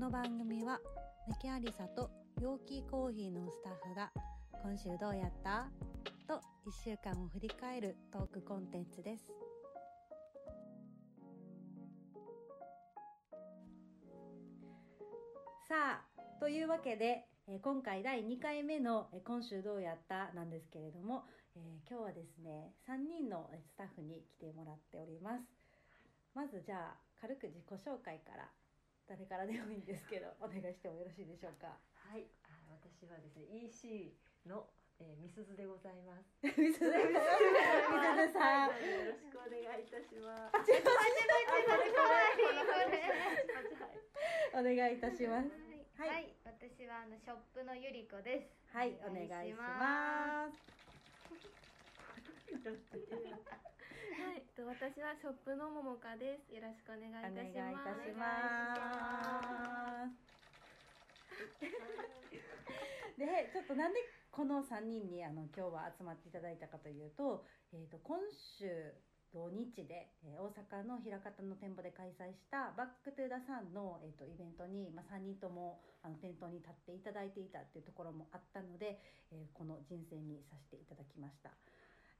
この番組はメキアリサと陽気コーヒーのスタッフが今週どうやったと1週間を振り返るトークコンテンツですさあというわけで今回第2回目の「今週どうやった?」なんですけれども、えー今日はですね3人のスタッフに来てもらっておりますまずじゃあ軽く自己紹介から誰からでもいいんですけどお願いしてもよろしいでしょうか？はい、あ私はですね EC の、えー、みすずでございます。水出水出さん。はいよろしくお願いいたします。お願いいたします。はい、はい。私はあのショップのゆりこです。はいお願いしますはい、と私はショップのももかです。よろしくお願いいお願いいたします。たしますでちょっとなんでこの3人にあの今日は集まっていただいたかというと,、えー、と今週土日で、えー大阪の枚方の店舗で開催した「バック・トゥ・ザ・サンの」えー、とイベントに、まあ、3人ともあの店頭に立っていただいていたっていうところもあったので、えーこの人生にさせていただきました。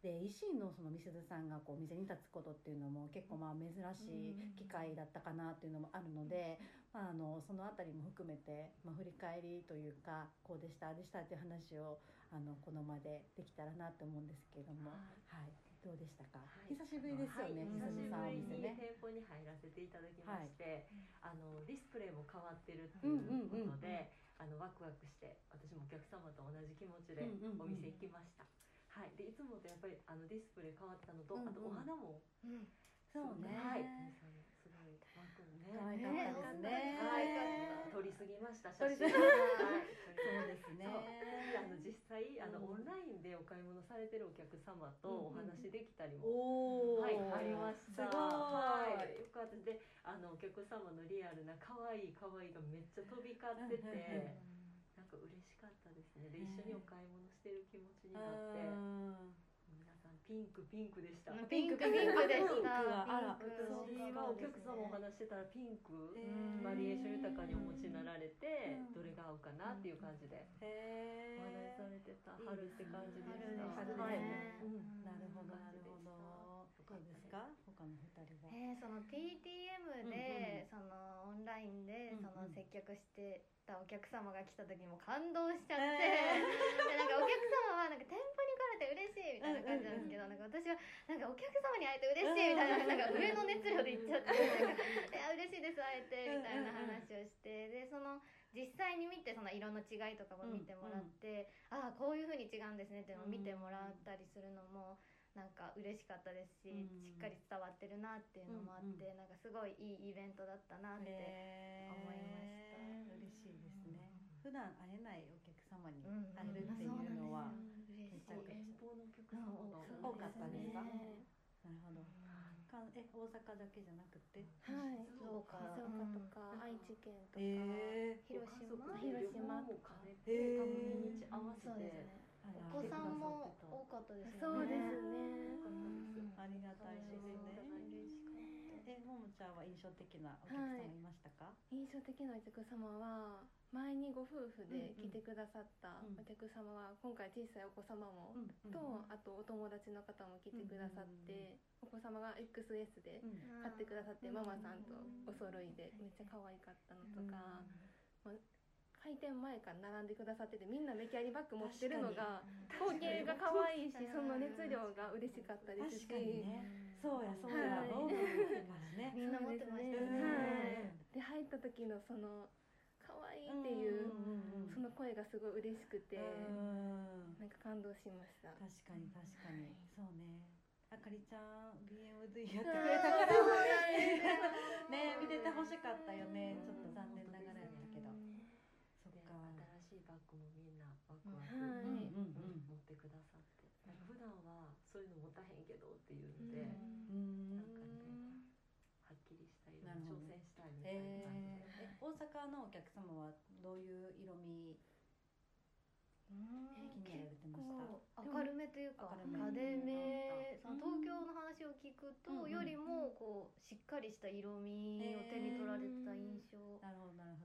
で維新のそのみすずさんがこう店に立つことっていうのも結構まあ珍しい機会だったかなっていうのもあるので、まあ、あのそのあたりも含めて、まあ、振り返りというかこうでしたああでしたっていう話をあのこの場でできたらなと思うんですけれども、ははい。いどうでしたか、はい。久しぶりですよね、はい、久しぶりに店舗に入らせていただきまして、あのディスプレイも変わってるってうんいうこうんうんとで、あのワクワクして私もお客様と同じ気持ちでうんうんうん。お店行きました。はい、でいつもとやっぱりあのディスプレイ変わったのと、うんうんあとお花も。うん、そうね。はい、すごい。可愛かったですね。はい、撮りすぎました。写真。撮りすぎはい、そうですね。であの実際あの、うん。オンラインでお買い物されてるお客様とお話できたりも、おお、はい。ありました。すごい。はい、よかった。ですであのお客様のリアルな可愛い可愛いがめっちゃ飛び交ってて、か嬉しかったですね。で一緒にお買い物してる気持ちになって、うん。皆さんピンクピンクでした。うんピンクピンクでした。ピンクがあら私がお客様お話してたらピンク、バリエーション豊かにお持ちになられて、うん。どれが合うかなっていう感じでへお話しさえ。れてた春って感じでした。ね。はい。うん。なるほど。なるほど。どうですか？他の二人は。えー、その PTM で、そのオンラインで、うんうん。その接客してたお客様が来た時にも感動しちゃって、え でなんかお客様はなんか店舗に来れて嬉しいみたいな感じなんですけど、なんか私はなんかお客様に会えて嬉しいみたいな,、なんか上の熱量で言っちゃって いや嬉しいです会えてみたいな話をしてでその実際に見てその色の違いとかも見てもらって、ああこういうふうに違うんですねっていうのを見てもらったりするのも。なんか嬉しかったですし、うん。しっかり伝わってるなっていうのもあって、うんうなんかすごいいいイベントだったなって、思いました。嬉しいですね。普段会えないお客様にうん会えるっていうのは、嬉しいめちゃくちゃ遠方のお客様が多かったですか？なるねほど。かえ大阪だけじゃなくて？はい。そうか。静岡とか。愛知県とか。え広島。広島も兼ねへてー多分日にち合わせて。そうですねお子さんも多かったですよね。そうですね。ありがたいですね。えももちゃんは印象的なお客様いましたか？印象的なお客様は前にご夫婦で来てくださったお客様は今回小さいお子様も、うん。とあとお友達の方も来てくださって、お子様が XS でうん。買ってくださって、うんママさんとお揃いでめっちゃ可愛かったのとか、まあ開店前から並んでくださっててみんなメキャリバッグ持ってるのが光景が可愛いしその熱量が嬉しかったですし。確かにね。そうやそうや。はい。ね。みんな持ってました。ね。はい、で入った時のその可愛いっていう、んんうんその声がすごい嬉しくて、うんなんか感動しました。確かに確かに、そうね。あかりちゃん BMD やってくれたから。ね見ててほしかったよね。ちょっと残念ながらやったけどそっでか新しいバッグもみんなワクワク、はい。うんうん持ってくださって。なんか普段はそういうの持たへんけどっていうので、なんかねはっきりした色になるほど挑戦したいみたいな感じで、大阪のお客様はどういう色味うん気にやられてました。明るめというか明るめ派手め。東京の話を聞くと、よりももこうしっかりした色味を手に取られてた印象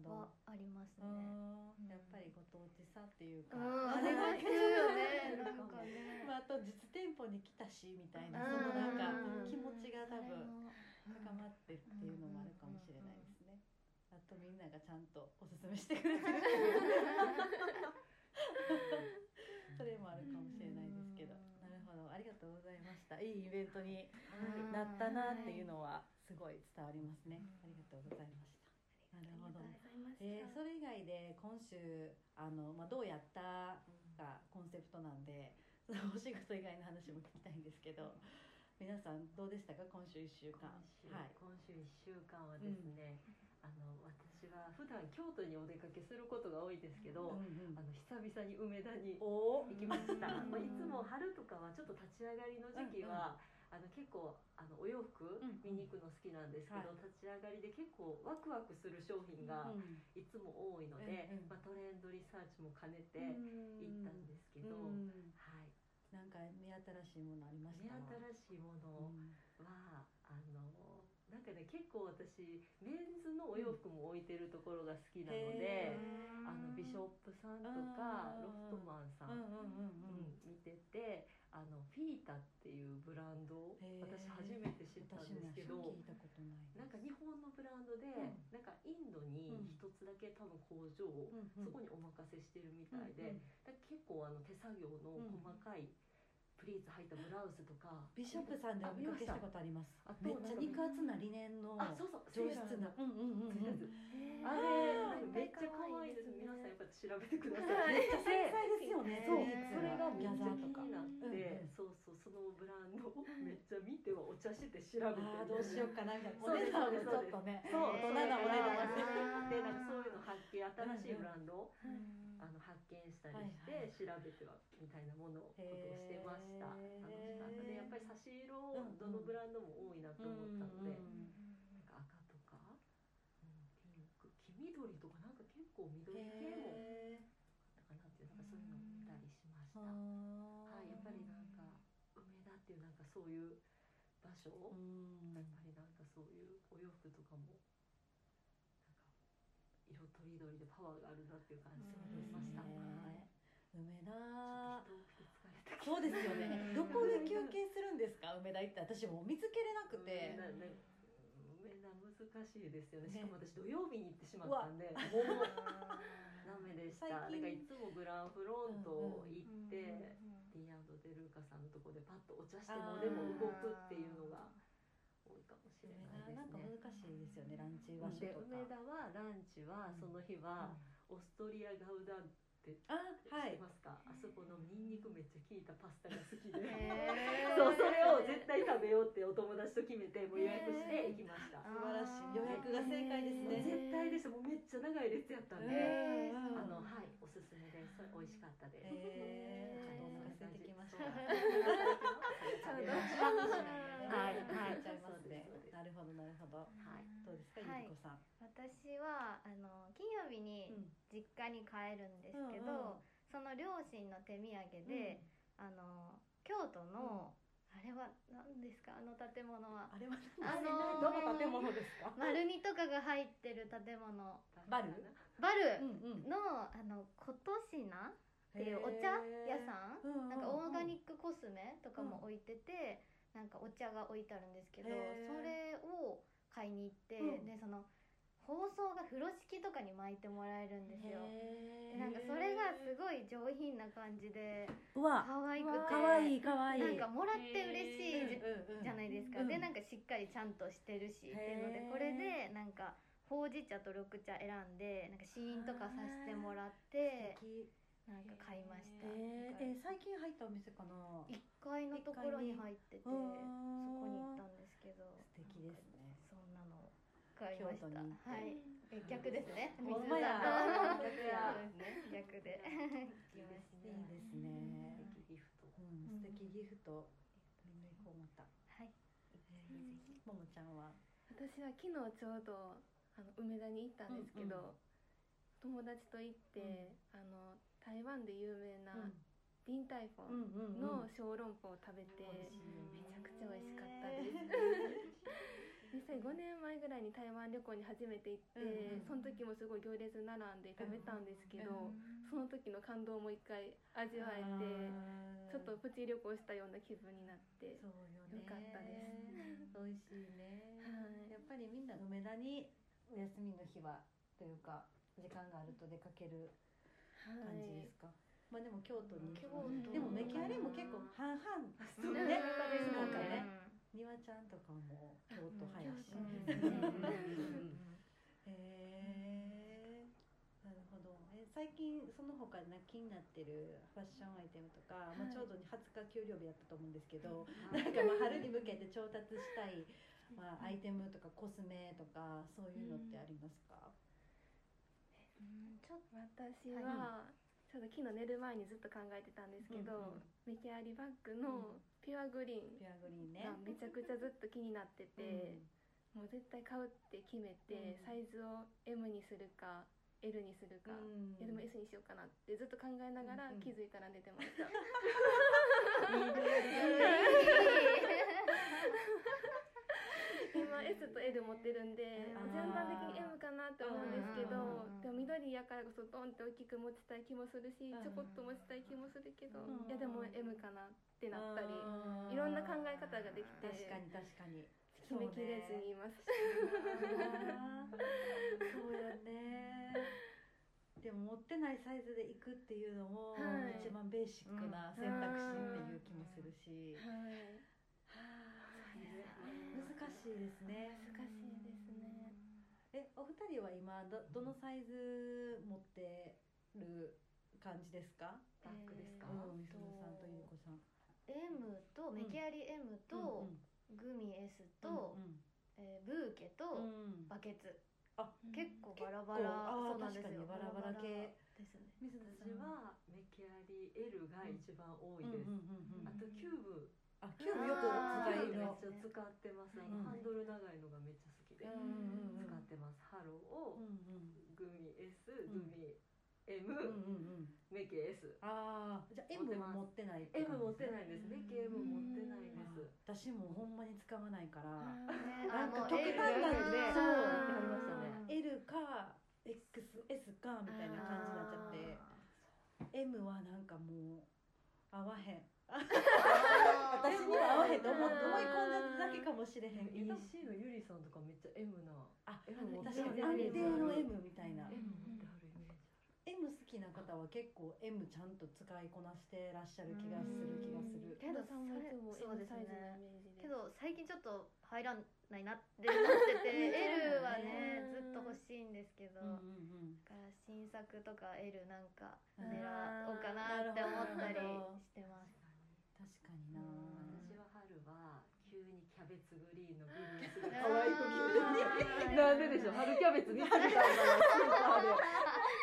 はありますね。うん。やっぱりご当地さっていうか、うん、あれがあれが聞くよね。なんかね。まあ、あと実店舗に来たしみたいな、うん。そのなんかうん気持ちが多分高まってっていうのもあるかもしれないですね。あとみんながちゃんとおすすめしてくれてる それもあるかもしれないですけど、なるほど。ありがとうございました。いいイベントにうんなったなっていうのはすごい伝わりますね、ありがとうございました。なるほど。えー、それ以外で今週あの、まあ、どうやったがコンセプトなんでその お仕事以外の話も聞きたいんですけど皆さんどうでしたか？今週1週間。はい。今週1週間はですね、普段京都にお出かけすることが多いですけど、うんうん。あの久々に梅田にお行きました、う んまあ、いつも春とかはちょっと立ち上がりの時期は、あの結構あのお洋服うん見に行くの好きなんですけど、はい。立ち上がりで結構ワクワクする商品がうんいつも多いので、うんうん。まあ、トレンドリサーチも兼ねて行ったんですけど、うん。はい、なんか目新しいものありまし目た新しいもうのんは、あのなんかね結構私メンズのお洋服も置いてるところが好きなので、へあのビショップさんとかロフトマンさん、見ててあのフィータっていうブランドを私初めて知ったんですけどなんか日本のブランドで、うん。なんかインドに一つだけ多分工場をそこにお任せしてるみたいで、結構あの手作業の細かいプリーツ入ったブラウスとか、ビショップさんでお見かけしたことあります？あめっちゃ肉厚なリネンのあそうそう上質な。うんうんうんうん。あれめっちゃ可愛いです。皆さんよかったら調べてください。めっちゃ繊細ですよね。そう。それがめギャザーとか。になって、そうそうそのブランドをめっちゃ見てはお茶して調べてどうしようかなみたいな。お値段もちょっとね。そう大人なお値段。でなんかそういうの発見新しいブランドあの発見したりして、調べてはみたいなものことをしてました楽へーしかったでやっぱり差し色どのブランドも多いなと思ったので、うんなんか赤とか、うん、ピンク黄緑とかなんか結構緑系もへなんかなんていうのかそういうのを見たりしました、ー。はい、やっぱりなんか梅田っていうなんかそういう場所、うん。やっぱりなんかそういうお洋服とかも色とりどりでパワーがあるなっていう感じがしました。はいね梅田。そうですよね。どこで休憩するんですか？梅田行って私もう見つけれなくて。梅田難しいですよね。ね。しかも私土曜日に行ってしまったんで、もうダメでした。だ最近。からいつもグランフロント行って、うんディアンド・デルーカさんのところでパッとお茶してもでも動くっていうのが多いかもしれ梅ない田なんか。難しいですよね。ランチ場所でとか。梅田はランチはその日はオーストリアガウダンってあ知はい。ってますか、あそこのニンニクめっちゃ効いたパスタが好きで、そうそれを絶対食べようってお友達と決めてもう予約して行きました、素晴らしい。予約が正解ですね。絶対でしたもうめっちゃ長い列やったんで、あのはいおすすめです。美味しかったです、お腹空い。てきました。そう。はい。はい。ちゃい。ますねそうですなるほどなるほど。はい。どうですかゆはい。りこさん？私はあの金曜日にうん。実家に帰るんですけど、その両親の手土産で、あの京都の、あれは何ですかあの建物は。あれはあのーどの建物ですか？丸二とかが入ってる建物。バル？バル？うんうん。のあの琴品っていうお茶屋さん？ん。なんかオーガニックコスメとかも置いてて、なんかお茶が置いてあるんですけど、それを買いに行って、うん。でその包装が風呂敷とかに巻いてもらえるんですよ。でなんかそれがすごい上品な感じで可愛くてかわいいかわい。いなんかもらって嬉しいじ,、ゃないですか、うんでなんかしっかりちゃんとしてるしっていうのでこれでなんかほうじ茶と緑茶選んでなんか試飲とかさせてもらってなんか買いました。えー、えー最近入ったお店かな？1階のところに入っててそこに行ったんですけど素敵ですね。そんなのを買いました。はい。え逆ですね。水さん。と逆ですね逆で。いいですいいねですね。素敵ギフトうん、素敵ギフト。みんな行こうまた。はい。ももちゃんは？私は昨日ちょうどあの梅田に行ったんですけど、友達と行って、あの台湾で有名なディンタイフォンの小籠包を食べて、めちゃくちゃ美味しかったです。で5年前ぐらいに台湾旅行に初めて行って、うんうん。その時もすごい行列並んで食べたんですけど、うんその時の感動も一回味わえてちょっとプチ旅行したような気分になってよかったです。美味しいね、はい。やっぱりみんな梅田にお休みの日はというか時間があると出かける感じですか、まあでも京都に京都でもメキアリも結構半々。そうね。ねなんかねね庭ちゃんとかも京都早し、うん。へえなるほど。え最近その他な気になってるファッションアイテムとか、まあ、はいちょうど20日給料日やったと思うんですけど、なんかまあ春に向けて調達したい、まあ、アイテムとかコスメとかそういうのってありますか、うんちょっ私は、ちょっと昨日寝る前にずっと考えてたんですけど、うんうん。メキアリバッグのピュアグリーンがめちゃくちゃずっと気になってて、もう絶対買うって決めて、うん。サイズを M にするか L にするか、うん。いやでも S にしようかなってずっと考えながらうんうん気づいたら寝てました、今 S と L 持ってるんで順番的に M かなって思うんですけどうんでも緑やからこそドンって大きく持ちたい気もするしうん。ちょこっと持ちたい気もするけどうん。いやでも M かなってなったりいろんな考え方ができて確かに確かに。決めきれずにいます。そうよね。でも持ってないサイズで行くっていうのもはい。一番ベーシックな選択肢っていう気もするし、はいしいですね。難しいですね。えお二人は今どどのサイズ持ってる感じですか、バッグですか、うん、みすずさんとゆうこさん。M とメキアリ M とグミ S と、えーブーケとうんうん。バケツ。あ結構バラバラ。そうなんですよ。確かにバラバラ系。ですね。私んはメキアリ L が一番多いです、うんうんうんうんあとキューブ。あキューブよく使いめっのちゃ使ってます、あうん。のハンドル長いのがめっちゃ好きでうんうんうん使ってます、ハロー、うんうん。グミ S うん。グミ M、うんうんうん。メケ S ああじゃあ M 持ってます持ってないって M 感じ持ってないですメケ M 持ってないです。私もほんまに使わないから。ねなんか極 L 端なねそうやりましたね L か XS かみたいな感じになっちゃって。M はなんかもう合わへん私には合わへんと思思い込んだだけかもしれへん。EC のゆりさんとかめっちゃ M な。あ M 持って確るかに安定の M みたいな M 持ってはるイメージ M 好きな方は結構 M ちゃんと使いこなしてらっしゃる気がする気がする。けどさんもいつもそう M ですサイズのね。イメージでけど最近ちょっと入らないなって思ってて L はね。ずっと欲しいんですけど、うんうんだから新作とか L なんかうん狙おうかなって思ったりしてます。確かにな。私は春は急にキャベツグリーンのグリーンすあー。可愛く着てなんででしょう？春キャベツ見つけたんだよスーパーでい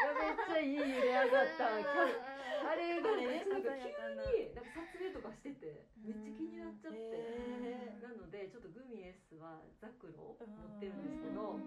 やめっちゃいい茹で上がった。キャあれがねなんか急になんか撮影とかしててめっちゃ気になっちゃって、へなのでちょっとグミ S はザクロ持ってるんですけど、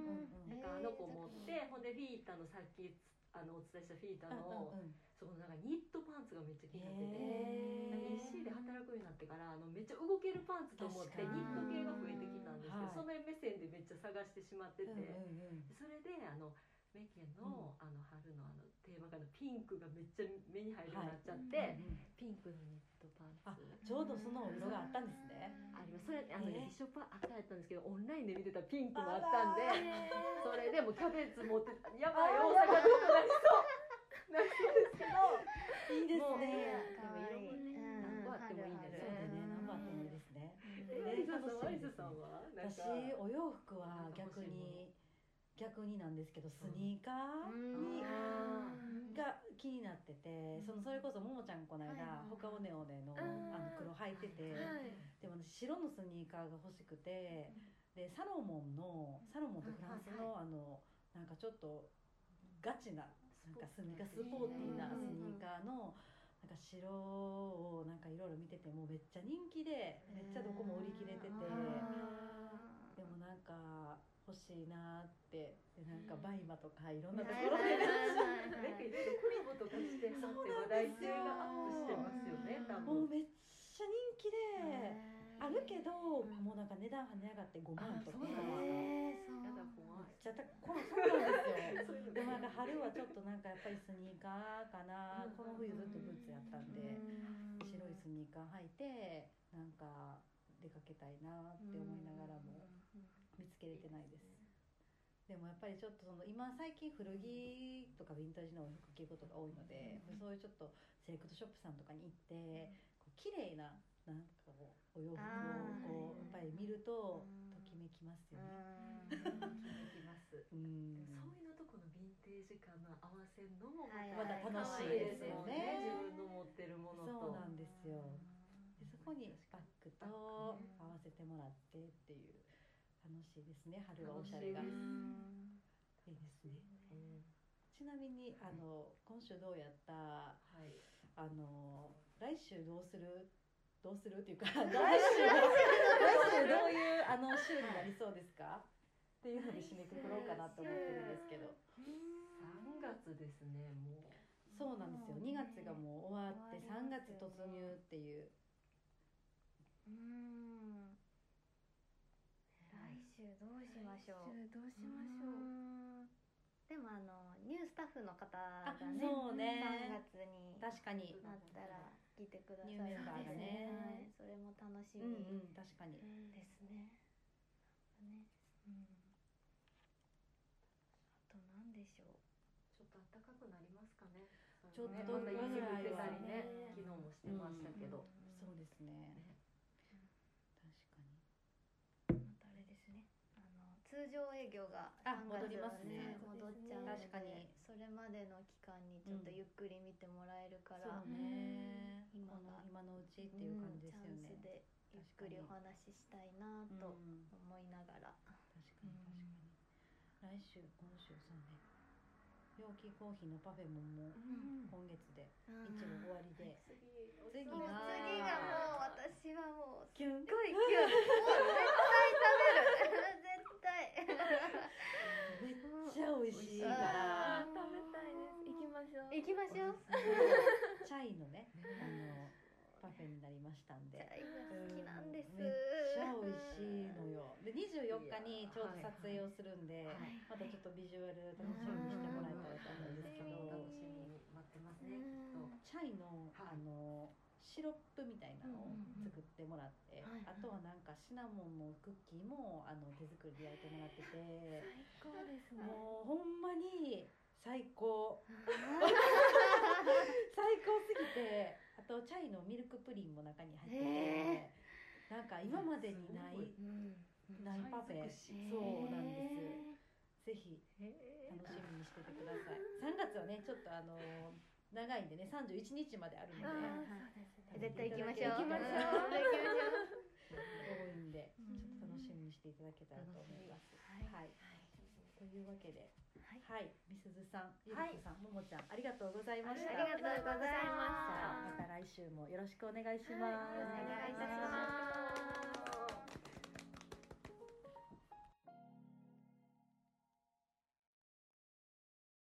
なんかあの子持って、ほんでフィータのさっきあのお伝えしたフィータの、そこのなんかニットパンツがめっちゃ気になってて。EC で働くようになってからあのめっちゃ動けるパンツと思ってニット系が増えてきたんですけど、はい。その目線でめっちゃ探してしまってて、うんうんそれであのメケの,、あの春のあのテーマカラーのピンクがめっちゃ目に入るようになっちゃって、うんうんピンクのニットパンツ。あちょうどその色があったんですね。あります。それあの、えーね、ビショップは赤やったんですけどオンラインで見てたピンクもあったんでそれでもキャベツ持ってやばい大阪そうなりそうですけどいいですね。でも色もね。うん何個あってもいいんでね。そうだね何番あってもいいですね。えマリサさんは？私お洋服は逆に逆になんですけどスニーカーにあが気になっててそのそれこそももちゃんこの間ほかおねおねのあの黒履いててはい。でも私白のスニーカーが欲しくてでサロモンのサロモンってフランスのあのなんかちょっとガチななんかスニーカースポーティーなスニーカーのなんか白をなんかいろいろ見ててもめっちゃ人気でめっちゃどこも売り切れてて。でもなんか欲しいなって。でなんか BUYMA とかいろんなところで。なんかいろいろコラボとかしてはって話題性がアップしてますよね多分。もうめっちゃ人気であるけどもうなんか値段跳ね上がって5万とか。あそうなんですちゃたこのそうなんですよ。でもなんか春はちょっとなんかやっぱりスニーカーかな。うん。この冬ずっとブーツやったんで白いスニーカー履いてなんか出かけたいなって思いながらも見つけれてないです。でもやっぱりちょっとその今最近古着とかヴィンタージのお服着ることが多いので、そういうちょっとセレクトショップさんとかに行って、こう綺麗ななんかお洋服をこうやっぱり見るとときめきますよね。できます。うん。そういうのとこのヴィンテージ感の合わせるのもはいまた楽しいですよね。自分の持ってるものと。そうなんですよ。でそこにバッグと合わせてもらってっていう楽しいですね。春はおしゃれが。いいですね。うんちなみにあの今週どうやったはい。あの来週どうするどうするっていうか来週。来週どういうあの週になりそうですか？っていうので締めくくろうかなと思ってるんですけど。3月ですねもう。そうなんですよ。2月がもう終わって3月突入っていう。うん。来週どうしましょう？来週どうしましょう？うん。でもあのニュースタッフの方があねそうね。3月に確かに。なったら来てください。ニューメンバーがね。はい、それも楽しうんみうん確かに。ですね。ね、うん。あと何でしょう。ちょっと暖かくなりますかね。ちょっとねまた雪降ってたりね。ね昨日もしてましたけど、そうですね。ね。確かに。またあれですね。あの通常営業があ3月戻りますね。戻っちゃう確かにそれまでの期間にちょっとゆっくり見てもらえるから、そうね。今このが今のうちっていう感じですよね。チャンスでゆっくりお話ししたいなうん。と思いながら。確かに確かに。来週今週そうね陽気コーヒーのパフェももう今月で一部終わりで。次もう次ががもう私はもうキュン。すごいキュン。もう絶対食べる。絶対ちゃ美味しいから。食べたいです。行きましょう。行きましょう。チャイのねあのパフェになりましたんで。チャイが好きなんです。めっちゃ美味しいのよ。で24日にちょうど撮影をするんで、はい。またちょっとビジュアル楽しみにしてもらえたらと思うんですけど楽しみに待ってますねチャイのあのシロップみたいなのを作ってもらって、うんうんうんあとはなんかシナモンのクッキーもあの手作りで焼いてもらってて最高ですね。もうほんまに最高。最高すぎてあとチャイのミルクプリンも中に入ってて、へなんか今までにないうん。ないパフェ。そうなんです。ぜひ楽しみにしててください。3月はねちょっとあの長いんでね31日まであるので。あー絶対行きましょう。行きましょう。うん行きましょう。多いんでちうん。ょっと楽しみにしていただけたらと思います。はい。はい、というわけではい。はい。みすずさんゆりさんももちゃんありがとうございました。ありがとうございました。また来週もよろしくお願いします、お願いいたします